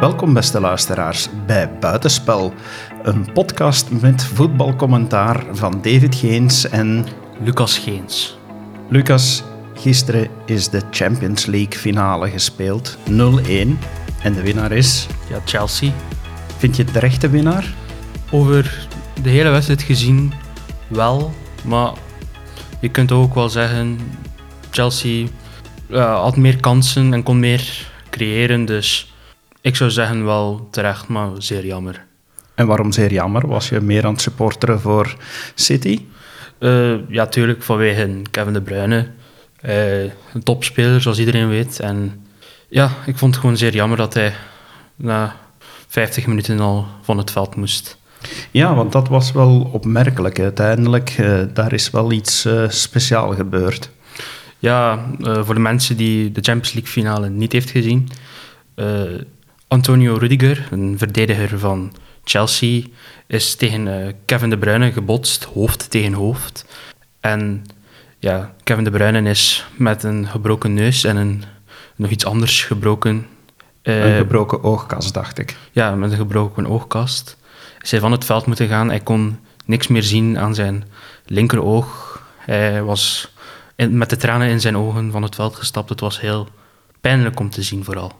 Welkom beste luisteraars bij Buitenspel, een podcast met voetbalcommentaar van David Geens en Lucas Geens. Lucas. Gisteren is de Champions League finale gespeeld, 0-1 en de winnaar is... Ja, Chelsea. Vind je het de rechte winnaar? Over de hele wedstrijd gezien wel, maar je kunt ook wel zeggen, Chelsea uh, had meer kansen en kon meer creëren, dus ik zou zeggen wel terecht, maar zeer jammer. En waarom zeer jammer? Was je meer aan het supporteren voor City? Uh, ja, tuurlijk vanwege Kevin De Bruyne. Uh, een topspeler, zoals iedereen weet. En ja, ik vond het gewoon zeer jammer dat hij na 50 minuten al van het veld moest. Ja, want dat was wel opmerkelijk. Uiteindelijk, uh, daar is wel iets speciaals gebeurd. Ja, voor de mensen die de Champions League finale niet heeft gezien. Antonio Rudiger, een verdediger van Chelsea, is tegen Kevin De Bruyne gebotst, hoofd tegen hoofd. En ja, Kevin De Bruyne is met een gebroken neus en een, nog iets anders gebroken. een gebroken oogkast, dacht ik. Ja, met een gebroken oogkast is hij van het veld moeten gaan. Hij kon niks meer zien aan zijn linkeroog. Hij was met de tranen in zijn ogen van het veld gestapt. Het was heel pijnlijk om te zien, vooral.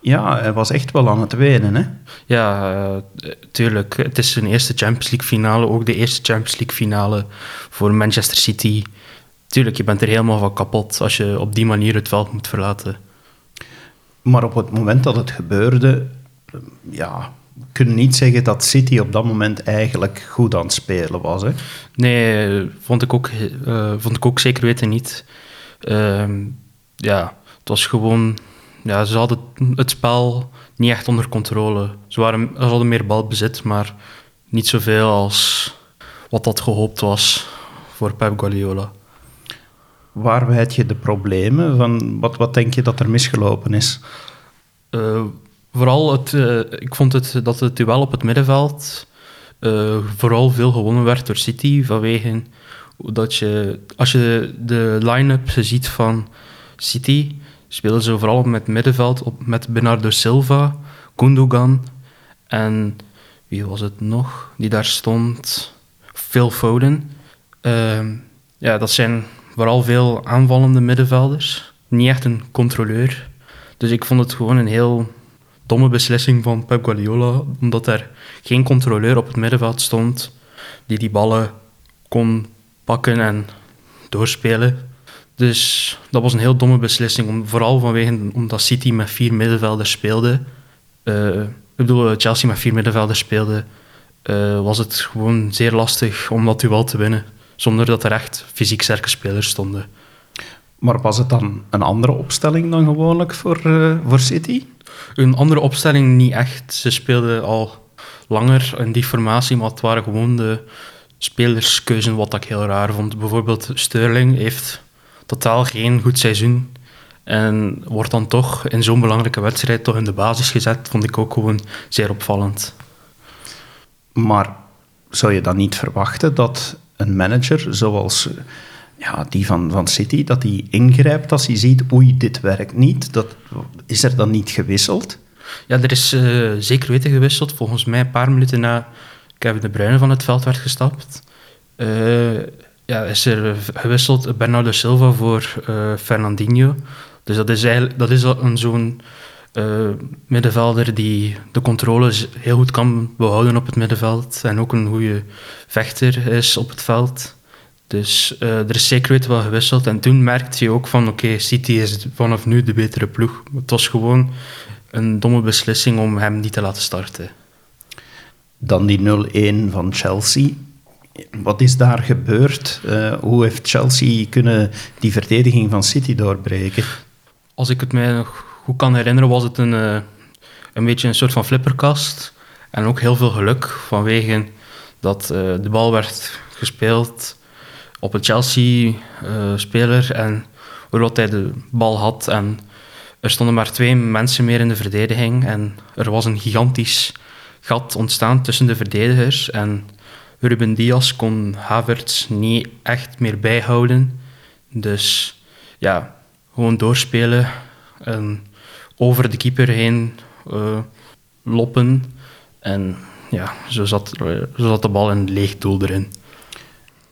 Ja, hij was echt wel aan het wenen, hè? Ja, uh, tuurlijk. Het is zijn eerste Champions League finale. Ook de eerste Champions League finale voor Manchester City. Tuurlijk, je bent er helemaal van kapot als je op die manier het veld moet verlaten. Maar op het moment dat het gebeurde, ja, kunnen niet zeggen dat City op dat moment eigenlijk goed aan het spelen was. Hè? Nee, vond ik ook, uh, vond ik ook zeker weten niet. Uh, ja, het was gewoon... Ja, ze hadden het spel niet echt onder controle. Ze, waren, ze hadden meer balbezit, maar niet zoveel als wat dat gehoopt was voor Pep Guardiola. Waar wijd je de problemen? Van wat, wat denk je dat er misgelopen is? Uh, vooral het, uh, ik vond het, dat het duel op het middenveld uh, vooral veel gewonnen werd door City vanwege dat je, als je de line-up ziet van City, spelen ze vooral met middenveld op, met Bernardo Silva, Gundogan en wie was het nog die daar stond? Phil Foden. Uh, ja, dat zijn vooral veel aanvallende middenvelders, niet echt een controleur. Dus ik vond het gewoon een heel domme beslissing van Pep Guardiola, omdat er geen controleur op het middenveld stond die die ballen kon pakken en doorspelen. Dus dat was een heel domme beslissing, om, vooral vanwege omdat City met vier middenvelders speelde. Uh, ik bedoel, Chelsea met vier middenvelders speelde, uh, was het gewoon zeer lastig om dat duel te winnen, zonder dat er echt fysiek sterke spelers stonden. Maar was het dan een andere opstelling dan gewoonlijk voor, uh, voor City? Een andere opstelling niet echt. Ze speelden al langer in die formatie, maar het waren gewoon de spelerskeuzen wat ik heel raar vond. Bijvoorbeeld Sterling heeft totaal geen goed seizoen en wordt dan toch in zo'n belangrijke wedstrijd toch in de basis gezet, vond ik ook gewoon zeer opvallend. Maar zou je dan niet verwachten dat een manager zoals ja, die van, van City, dat hij ingrijpt als hij ziet, oei, dit werkt niet. Dat, is er dan niet gewisseld? Ja, er is uh, zeker weten gewisseld. Volgens mij een paar minuten na Kevin De Bruyne van het veld werd gestapt. Uh, ja, is er gewisseld Bernardo Silva voor uh, Fernandinho. Dus dat is, eigenlijk, dat is een zo'n middenvelder die de controle heel goed kan behouden op het middenveld. En ook een goede vechter is op het veld. Dus uh, er is zeker weten wel gewisseld. En toen merkte je ook van, oké, City is vanaf nu de betere ploeg. Het was gewoon een domme beslissing om hem niet te laten starten. Dan die 0-1 van Chelsea. Wat is daar gebeurd? Uh, hoe heeft Chelsea kunnen die verdediging van City doorbreken? Als ik het mij nog goed kan herinneren, was het een, uh, een beetje een soort van flipperkast. En ook heel veel geluk vanwege dat de bal werd gespeeld op een Chelsea-speler en hoe hij de bal had. En er stonden maar twee mensen meer in de verdediging en er was een gigantisch gat ontstaan tussen de verdedigers. En Ruben Diaz kon Havertz niet echt meer bijhouden. Dus ja, gewoon doorspelen en over de keeper heen eh, loppen. En ja, zo zat, eh, zo zat de bal in een leeg doel erin.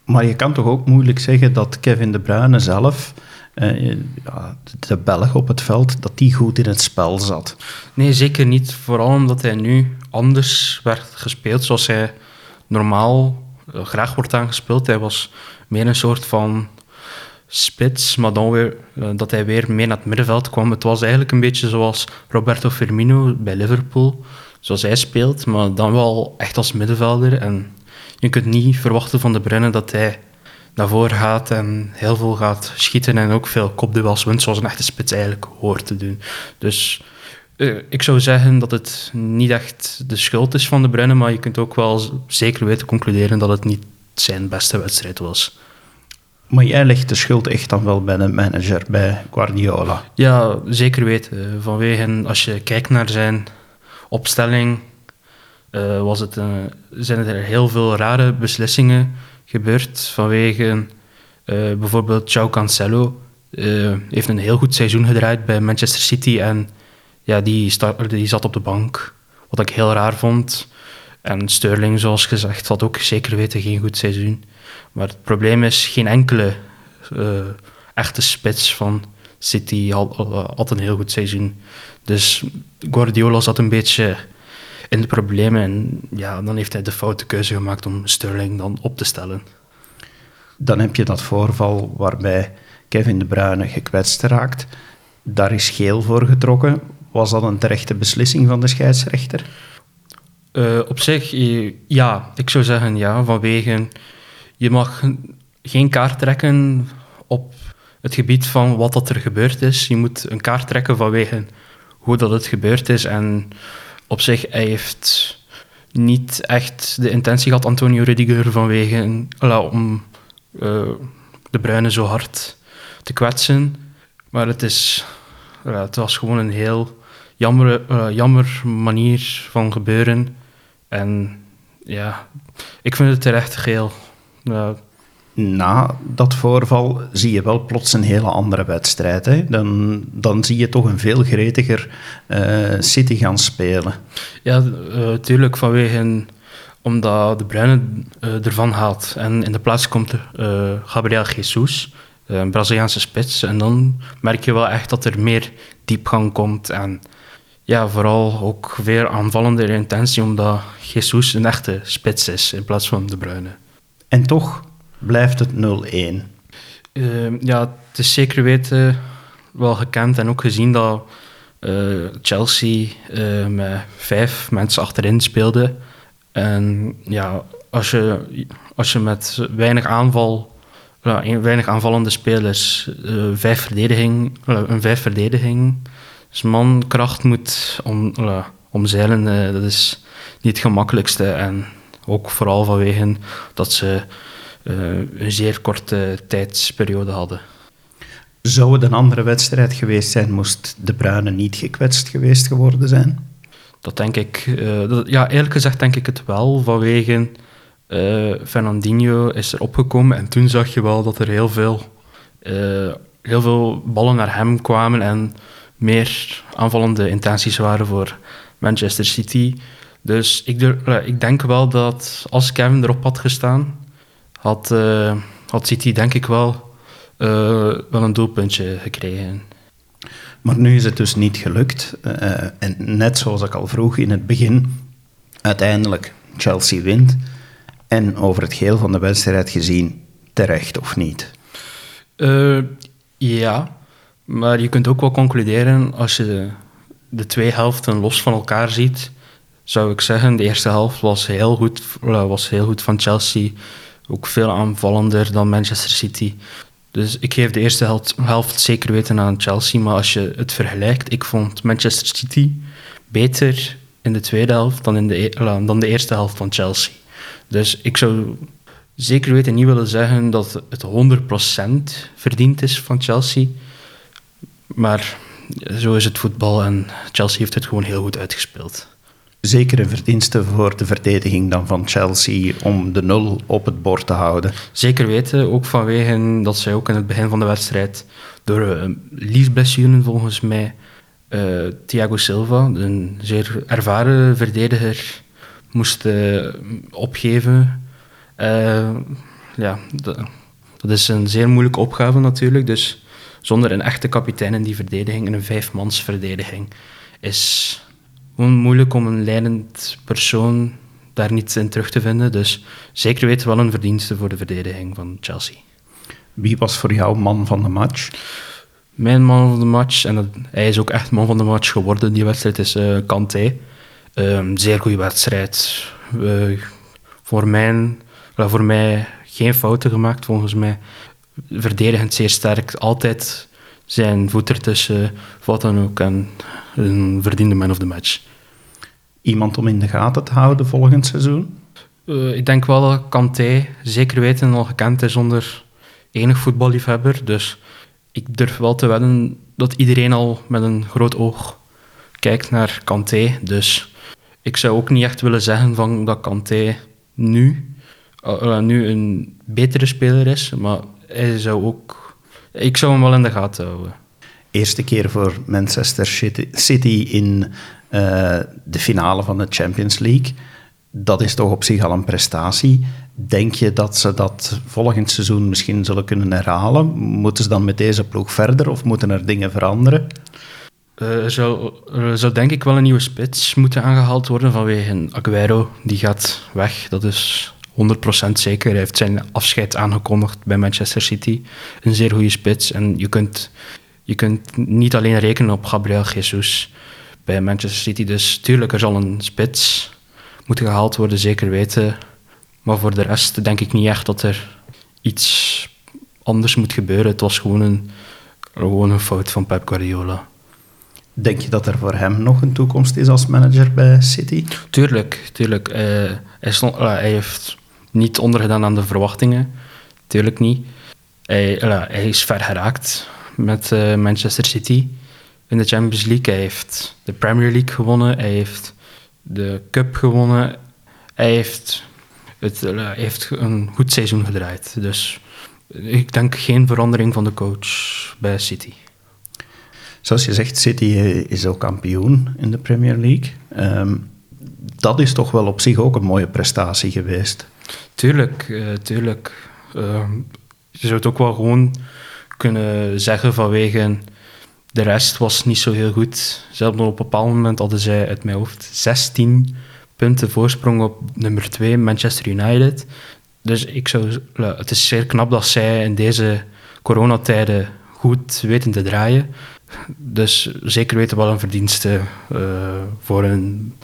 Maar je kan toch ook moeilijk zeggen dat Kevin De Bruyne zelf, eh, ja, de Belg op het veld, dat die goed in het spel zat. Nee, zeker niet. Vooral omdat hij nu anders werd gespeeld zoals hij normaal eh, graag wordt aangespeeld. Hij was meer een soort van spits, maar dan weer eh, dat hij weer meer naar het middenveld kwam. Het was eigenlijk een beetje zoals Roberto Firmino bij Liverpool, zoals hij speelt, maar dan wel echt als middenvelder. En je kunt niet verwachten van De Bruyne dat hij naar voren gaat en heel veel gaat schieten en ook veel kopduels wint, zoals een echte spits eigenlijk hoort te doen. Dus eh, ik zou zeggen dat het niet echt de schuld is van De Bruyne, maar je kunt ook wel zeker weten concluderen dat het niet zijn beste wedstrijd was. Maar jij legt de schuld echt dan wel bij de manager, bij Guardiola. Ja, zeker weten. Vanwege, als je kijkt naar zijn opstelling, uh, was het, uh, zijn er heel veel rare beslissingen gebeurd. Vanwege uh, bijvoorbeeld João Cancelo heeft een heel goed seizoen gedraaid bij Manchester City en ja, die, die zat op de bank, wat ik heel raar vond. En Sterling, zoals gezegd, had ook zeker weten geen goed seizoen. Maar het probleem is, geen enkele uh, echte spits van City had, had, een heel goed seizoen. Dus Guardiola zat een beetje in de problemen. En ja, dan heeft hij de foute keuze gemaakt om Sterling dan op te stellen. Dan heb je dat voorval waarbij Kevin De Bruyne gekwetst raakt. Daar is geel voor getrokken. Was dat een terechte beslissing van de scheidsrechter? Uh, op zich, ja. Ik zou zeggen ja, vanwege... Je mag geen kaart trekken op het gebied van wat dat er gebeurd is. Je moet een kaart trekken vanwege hoe dat het gebeurd is. En op zich, hij heeft niet echt de intentie gehad, Antonio Rudiger, vanwege om uh, de Bruine zo hard te kwetsen. Maar het, is, het was gewoon een heel jammer, jammer manier van gebeuren. En ja, ik vind het terecht geel. Na dat voorval zie je wel plots een hele andere wedstrijd. Hè? Dan, dan zie je toch een veel gretiger uh, City gaan spelen. Ja, tuurlijk vanwege omdat de Bruyne ervan haalt. En in de plaats komt Gabriel Jesus, een Braziliaanse spits. En dan merk je wel echt dat er meer diepgang komt. En ja, vooral ook weer aanvallende intentie, omdat Jesus een echte spits is in plaats van De Bruyne. En toch blijft het 0-1. Uh, ja, het is zeker weten wel gekend en ook gezien dat uh, Chelsea uh, met vijf mensen achterin speelde. En ja, als je, als je met weinig aanval, weinig aanvallende spelers, vijf verdediging, een vijf verdediging dus mankracht moet om, uh, omzeilen, uh, dat is niet het gemakkelijkste. En ook vooral vanwege dat ze uh, een zeer korte tijdsperiode hadden. Zou het een andere wedstrijd geweest zijn, moest De Bruyne niet gekwetst geweest geworden zijn? Dat denk ik. Dat, ja, eerlijk gezegd denk ik het wel, vanwege Fernandinho is er opgekomen en toen zag je wel dat er heel veel, heel veel ballen naar hem kwamen en meer aanvallende intenties waren voor Manchester City. Dus ik, ik denk wel dat als Kevin erop had gestaan, had, uh, had City denk ik wel, uh, wel een doelpuntje gekregen. Maar nu is het dus niet gelukt. Uh, en net zoals ik al vroeg in het begin, uiteindelijk Chelsea wint. En over het geheel van de wedstrijd gezien, terecht of niet? ja, maar je kunt ook wel concluderen, als je de twee helften los van elkaar ziet, zou ik zeggen, de eerste helft was heel goed, was heel goed van Chelsea. Ook veel aanvallender dan Manchester City. Dus ik geef de eerste helft, helft zeker weten aan Chelsea. Maar als je het vergelijkt, ik vond Manchester City beter in de tweede helft dan, in de, e-, dan de eerste helft van Chelsea. Dus ik zou zeker weten niet willen zeggen dat het 100% verdiend is van Chelsea. Maar zo is het voetbal en Chelsea heeft het gewoon heel goed uitgespeeld. Zeker een verdienste voor de verdediging dan van Chelsea om de nul op het bord te houden. Zeker weten, ook vanwege dat zij ook in het begin van de wedstrijd door uh, liesblessuren volgens mij Uh, Thiago Silva, een zeer ervaren verdediger, moest uh, opgeven. Uh, ja, dat, dat, is een zeer moeilijke opgave natuurlijk. Dus zonder een echte kapitein in die verdediging, in een vijfmansverdediging, is gewoon moeilijk om een leidend persoon daar niet in terug te vinden. Dus zeker weten wel een verdienste voor de verdediging van Chelsea. Wie was voor jou man van de match? Mijn man van de match, en dat, hij is ook echt man van de match geworden, die wedstrijd, is uh, Kanté. Um, zeer goede wedstrijd. Uh, voor, mijn, voor mij geen fouten gemaakt, volgens mij. Verdedigend zeer sterk. Altijd zijn voet ertussen. Wat dan ook. En een verdiende man of the match. Iemand om in de gaten te houden volgend seizoen? Uh, ik denk wel dat Kanté zeker weten al gekend is onder enig voetballiefhebber. Dus ik durf wel te wedden dat iedereen al met een groot oog kijkt naar Kanté. Dus ik zou ook niet echt willen zeggen van dat Kanté nu, uh, nu een betere speler is, maar hij zou ook... Ik zou hem wel in de gaten houden. Eerste keer voor Manchester City in uh, de finale van de Champions League. Dat is toch op zich al een prestatie. Denk je dat ze dat volgend seizoen misschien zullen kunnen herhalen? Moeten ze dan met deze ploeg verder of moeten er dingen veranderen? Uh, er, zou, er zou denk ik wel een nieuwe spits moeten aangehaald worden vanwege Aguero. Die gaat weg, dat is 100% zeker. Hij heeft zijn afscheid aangekondigd bij Manchester City. Een zeer goede spits. En je kunt, je kunt niet alleen rekenen op Gabriel Jesus bij Manchester City. Dus tuurlijk, er zal een spits moeten gehaald worden, zeker weten. Maar voor de rest denk ik niet echt dat er iets anders moet gebeuren. Het was gewoon een, gewoon een fout van Pep Guardiola. Denk je dat er voor hem nog een toekomst is als manager bij City? Tuurlijk, tuurlijk. Uh, hij, stond, uh, hij, heeft niet ondergedaan aan de verwachtingen. Tuurlijk niet. Hij, hij is ver geraakt met Manchester City in de Champions League. Hij heeft de Premier League gewonnen. Hij heeft de Cup gewonnen. Hij heeft, het, hij heeft een goed seizoen gedraaid. Dus ik denk geen verandering van de coach bij City. Zoals je zegt, City is ook kampioen in de Premier League. Um, dat is toch wel op zich ook een mooie prestatie geweest. Tuurlijk, uh, tuurlijk. Uh, je zou het ook wel gewoon kunnen zeggen vanwege... De rest was niet zo heel goed. Zelfs op een bepaald moment hadden zij uit mijn hoofd 16 punten voorsprong op nummer 2, Manchester United. Dus ik zou, het is zeer knap dat zij in deze coronatijden goed weten te draaien. Dus zeker weten wel een verdienste uh, voor, een,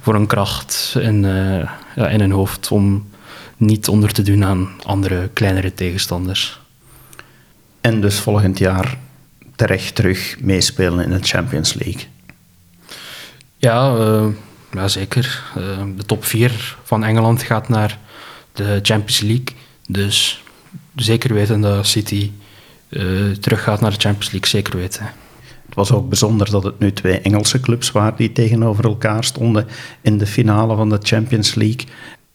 voor een kracht in, uh, ja, in hun hoofd om niet onder te doen aan andere kleinere tegenstanders. En dus volgend jaar terecht terug meespelen in de Champions League? Ja, uh, ja zeker. de top 4 van Engeland gaat naar de Champions League. Dus zeker weten dat City terug gaat naar de Champions League, zeker weten. Het was ook bijzonder dat het nu twee Engelse clubs waren die tegenover elkaar stonden in de finale van de Champions League.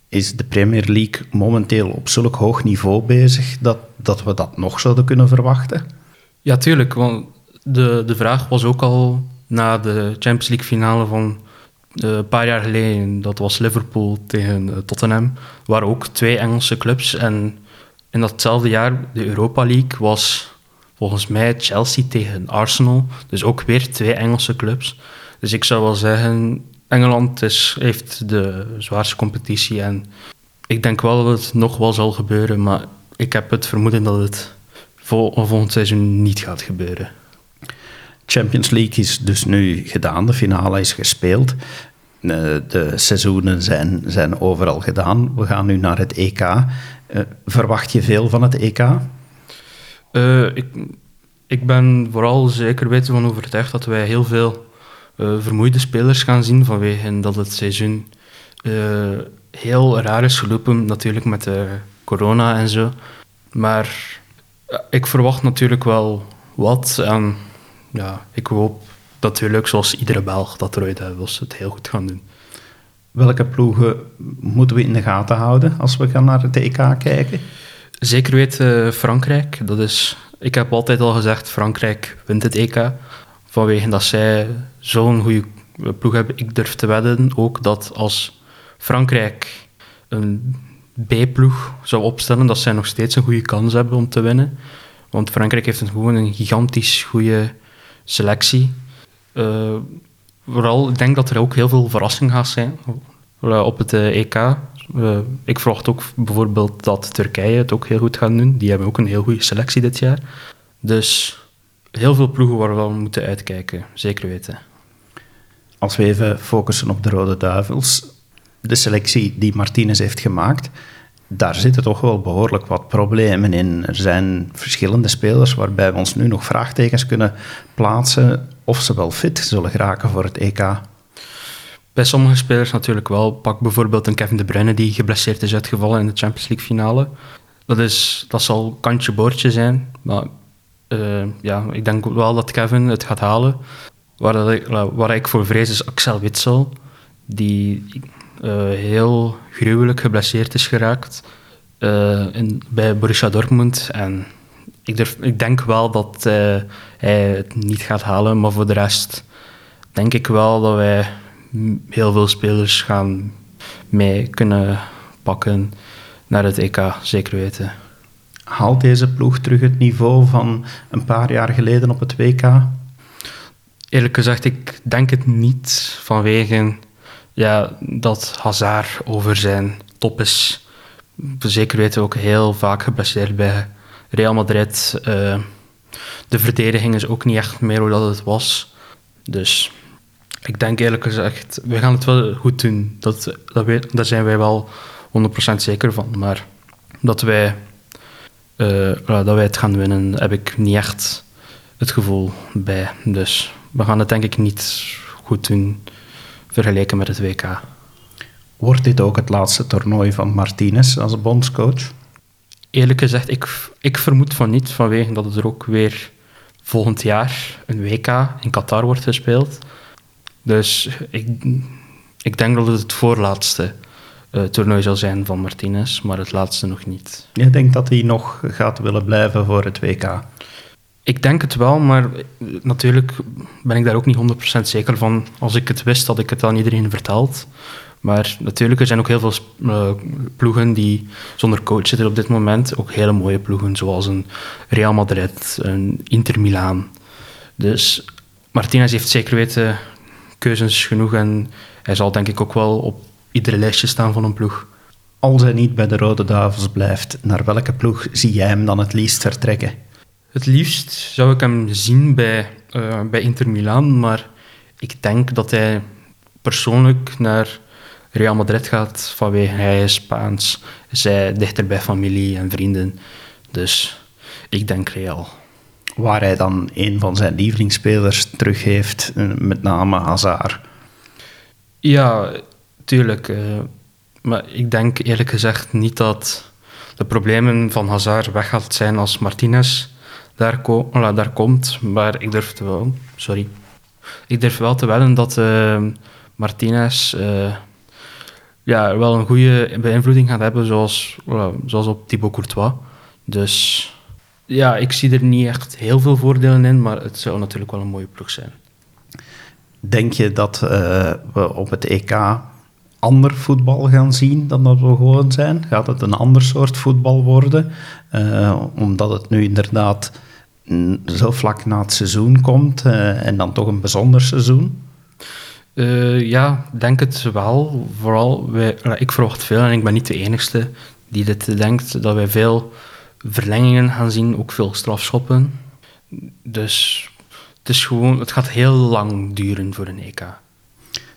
Is de Premier League momenteel op zulk hoog niveau bezig dat, dat we dat nog zouden kunnen verwachten? Ja, tuurlijk. Want de, de vraag was ook al na de Champions League finale van uh, een paar jaar geleden. Dat was Liverpool tegen uh, Tottenham. Waren ook twee Engelse clubs. En in datzelfde jaar, de Europa League, was volgens mij Chelsea tegen Arsenal. Dus ook weer twee Engelse clubs. Dus ik zou wel zeggen, Engeland is, heeft de zwaarste competitie. En ik denk wel dat het nog wel zal gebeuren. Maar ik heb het vermoeden dat het vol, volgend seizoen niet gaat gebeuren. Champions League is dus nu gedaan, de finale is gespeeld. Eh, de seizoenen zijn, zijn overal gedaan. We gaan nu naar het EK. Uh, verwacht je veel van het EK? Uh, ik, ik ben vooral zeker weten van overtuigd dat wij heel veel vermoeide spelers gaan zien vanwege dat het seizoen heel raar is gelopen, natuurlijk met de corona en zo. Maar ik verwacht natuurlijk wel wat. En ja, ik hoop natuurlijk, zoals iedere Belg, dat Rode Duivels het heel goed gaan doen. Welke ploegen moeten we in de gaten houden als we gaan naar het EK kijken? Zeker weten Frankrijk. Dat is, ik heb altijd al gezegd, Frankrijk wint het EK. Vanwege dat zij zo'n goede ploeg hebben. Ik durf te wedden ook dat als Frankrijk een B-ploeg zou opstellen, dat zij nog steeds een goede kans hebben om te winnen. Want Frankrijk heeft een, gewoon een gigantisch goede selectie. Uh, vooral, ik denk dat er ook heel veel verrassing gaat zijn uh, op het uh, EK. ik verwacht ook bijvoorbeeld dat Turkije het ook heel goed gaat doen. Die hebben ook een heel goede selectie dit jaar. Dus heel veel ploegen waar we wel moeten uitkijken, zeker weten. Als we even focussen op de Rode Duivels, de selectie die Martinez heeft gemaakt, daar zitten toch wel behoorlijk wat problemen in. Er zijn verschillende spelers waarbij we ons nu nog vraagtekens kunnen plaatsen of ze wel fit zullen geraken voor het EK. Bij sommige spelers natuurlijk wel. Pak bijvoorbeeld een Kevin De Bruyne die geblesseerd is uitgevallen in de Champions League finale. Dat, is, dat zal kantje boordje zijn, maar uh, ja, ik denk wel dat Kevin het gaat halen. Waar, ik, waar ik voor vrees is Axel Witsel, die uh, heel gruwelijk geblesseerd is geraakt uh, in, bij Borussia Dortmund. En ik, durf, ik denk wel dat hij het niet gaat halen, maar voor de rest denk ik wel dat wij heel veel spelers gaan mee kunnen pakken naar het EK, zeker weten. Haalt deze ploeg terug het niveau van een paar jaar geleden op het WK? Eerlijk gezegd, ik denk het niet vanwege ja, dat Hazard over zijn top is. Zeker weten we ook heel vaak geblesseerd bij Real Madrid. Uh, de verdediging is ook niet echt meer hoe dat het was. Dus ik denk eerlijk gezegd, we gaan het wel goed doen. Dat, dat daar zijn wij wel 100% zeker van. Maar dat wij, uh, dat wij het gaan winnen, heb ik niet echt het gevoel bij. Dus we gaan het denk ik niet goed doen vergeleken met het WK. Wordt dit ook het laatste toernooi van Martinez als bondscoach? Eerlijk gezegd, ik, ik vermoed van niet, vanwege dat er ook weer volgend jaar een WK in Qatar wordt gespeeld. Dus ik, ik denk dat het het voorlaatste uh, toernooi zal zijn van Martinez, maar het laatste nog niet. Je denkt dat hij nog gaat willen blijven voor het WK? Ik denk het wel, maar natuurlijk ben ik daar ook niet 100% zeker van. Als ik het wist, had ik het aan iedereen verteld. Maar natuurlijk, er zijn ook heel veel uh, ploegen die zonder coach zitten op dit moment. Ook hele mooie ploegen, zoals een Real Madrid, een Inter Milaan. Dus Martinez heeft zeker weten keuzes genoeg en hij zal denk ik ook wel op iedere lijstje staan van een ploeg. Als hij niet bij de Rode Duivels blijft, naar welke ploeg zie jij hem dan het liefst vertrekken? Het liefst zou ik hem zien bij, uh, bij Inter Milaan, maar ik denk dat hij persoonlijk naar Real Madrid gaat vanwege hij is Spaans, zij dichter bij familie en vrienden. Dus ik denk Real. Waar hij dan een van zijn lievelingsspelers terug heeft, eh, met name Hazard. Ja, tuurlijk. Uh, maar ik denk eerlijk gezegd niet dat de problemen van Hazard weg zijn als Martinez daar, daar komt. Maar ik durf wel, sorry. Ik durf wel te wedden dat uh, Martinez uh, ja, wel een goede beïnvloeding gaat hebben, zoals, zoals op Thibaut Courtois. Dus ja, ik zie er niet echt heel veel voordelen in, maar het zou natuurlijk wel een mooie ploeg zijn. Denk je dat we op het EK ander voetbal gaan zien dan dat we gewoon zijn? Gaat het een ander soort voetbal worden? Uh, omdat het nu inderdaad zo vlak na het seizoen komt uh, en dan toch een bijzonder seizoen? Uh, ja, denk het wel. Vooral, wij, ik verwacht veel en ik ben niet de enige die dit denkt, dat wij veel verlengingen gaan zien, ook veel strafschoppen. Dus het, is gewoon, het gaat heel lang duren voor een EK.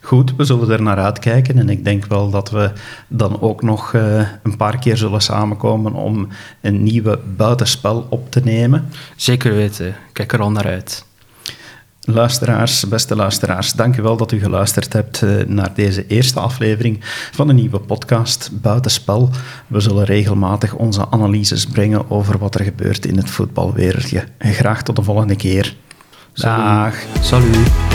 Goed, we zullen er naar uitkijken en ik denk wel dat we dan ook nog uh, een paar keer zullen samenkomen om een nieuwe buitenspel op te nemen. Zeker weten, kijk er al naar uit. Luisteraars, beste luisteraars, dank u wel dat u geluisterd hebt uh, naar deze eerste aflevering van een nieuwe podcast Buitenspel. We zullen regelmatig onze analyses brengen over wat er gebeurt in het voetbalwereldje. En graag tot de volgende keer. Dag. Salut. Salut.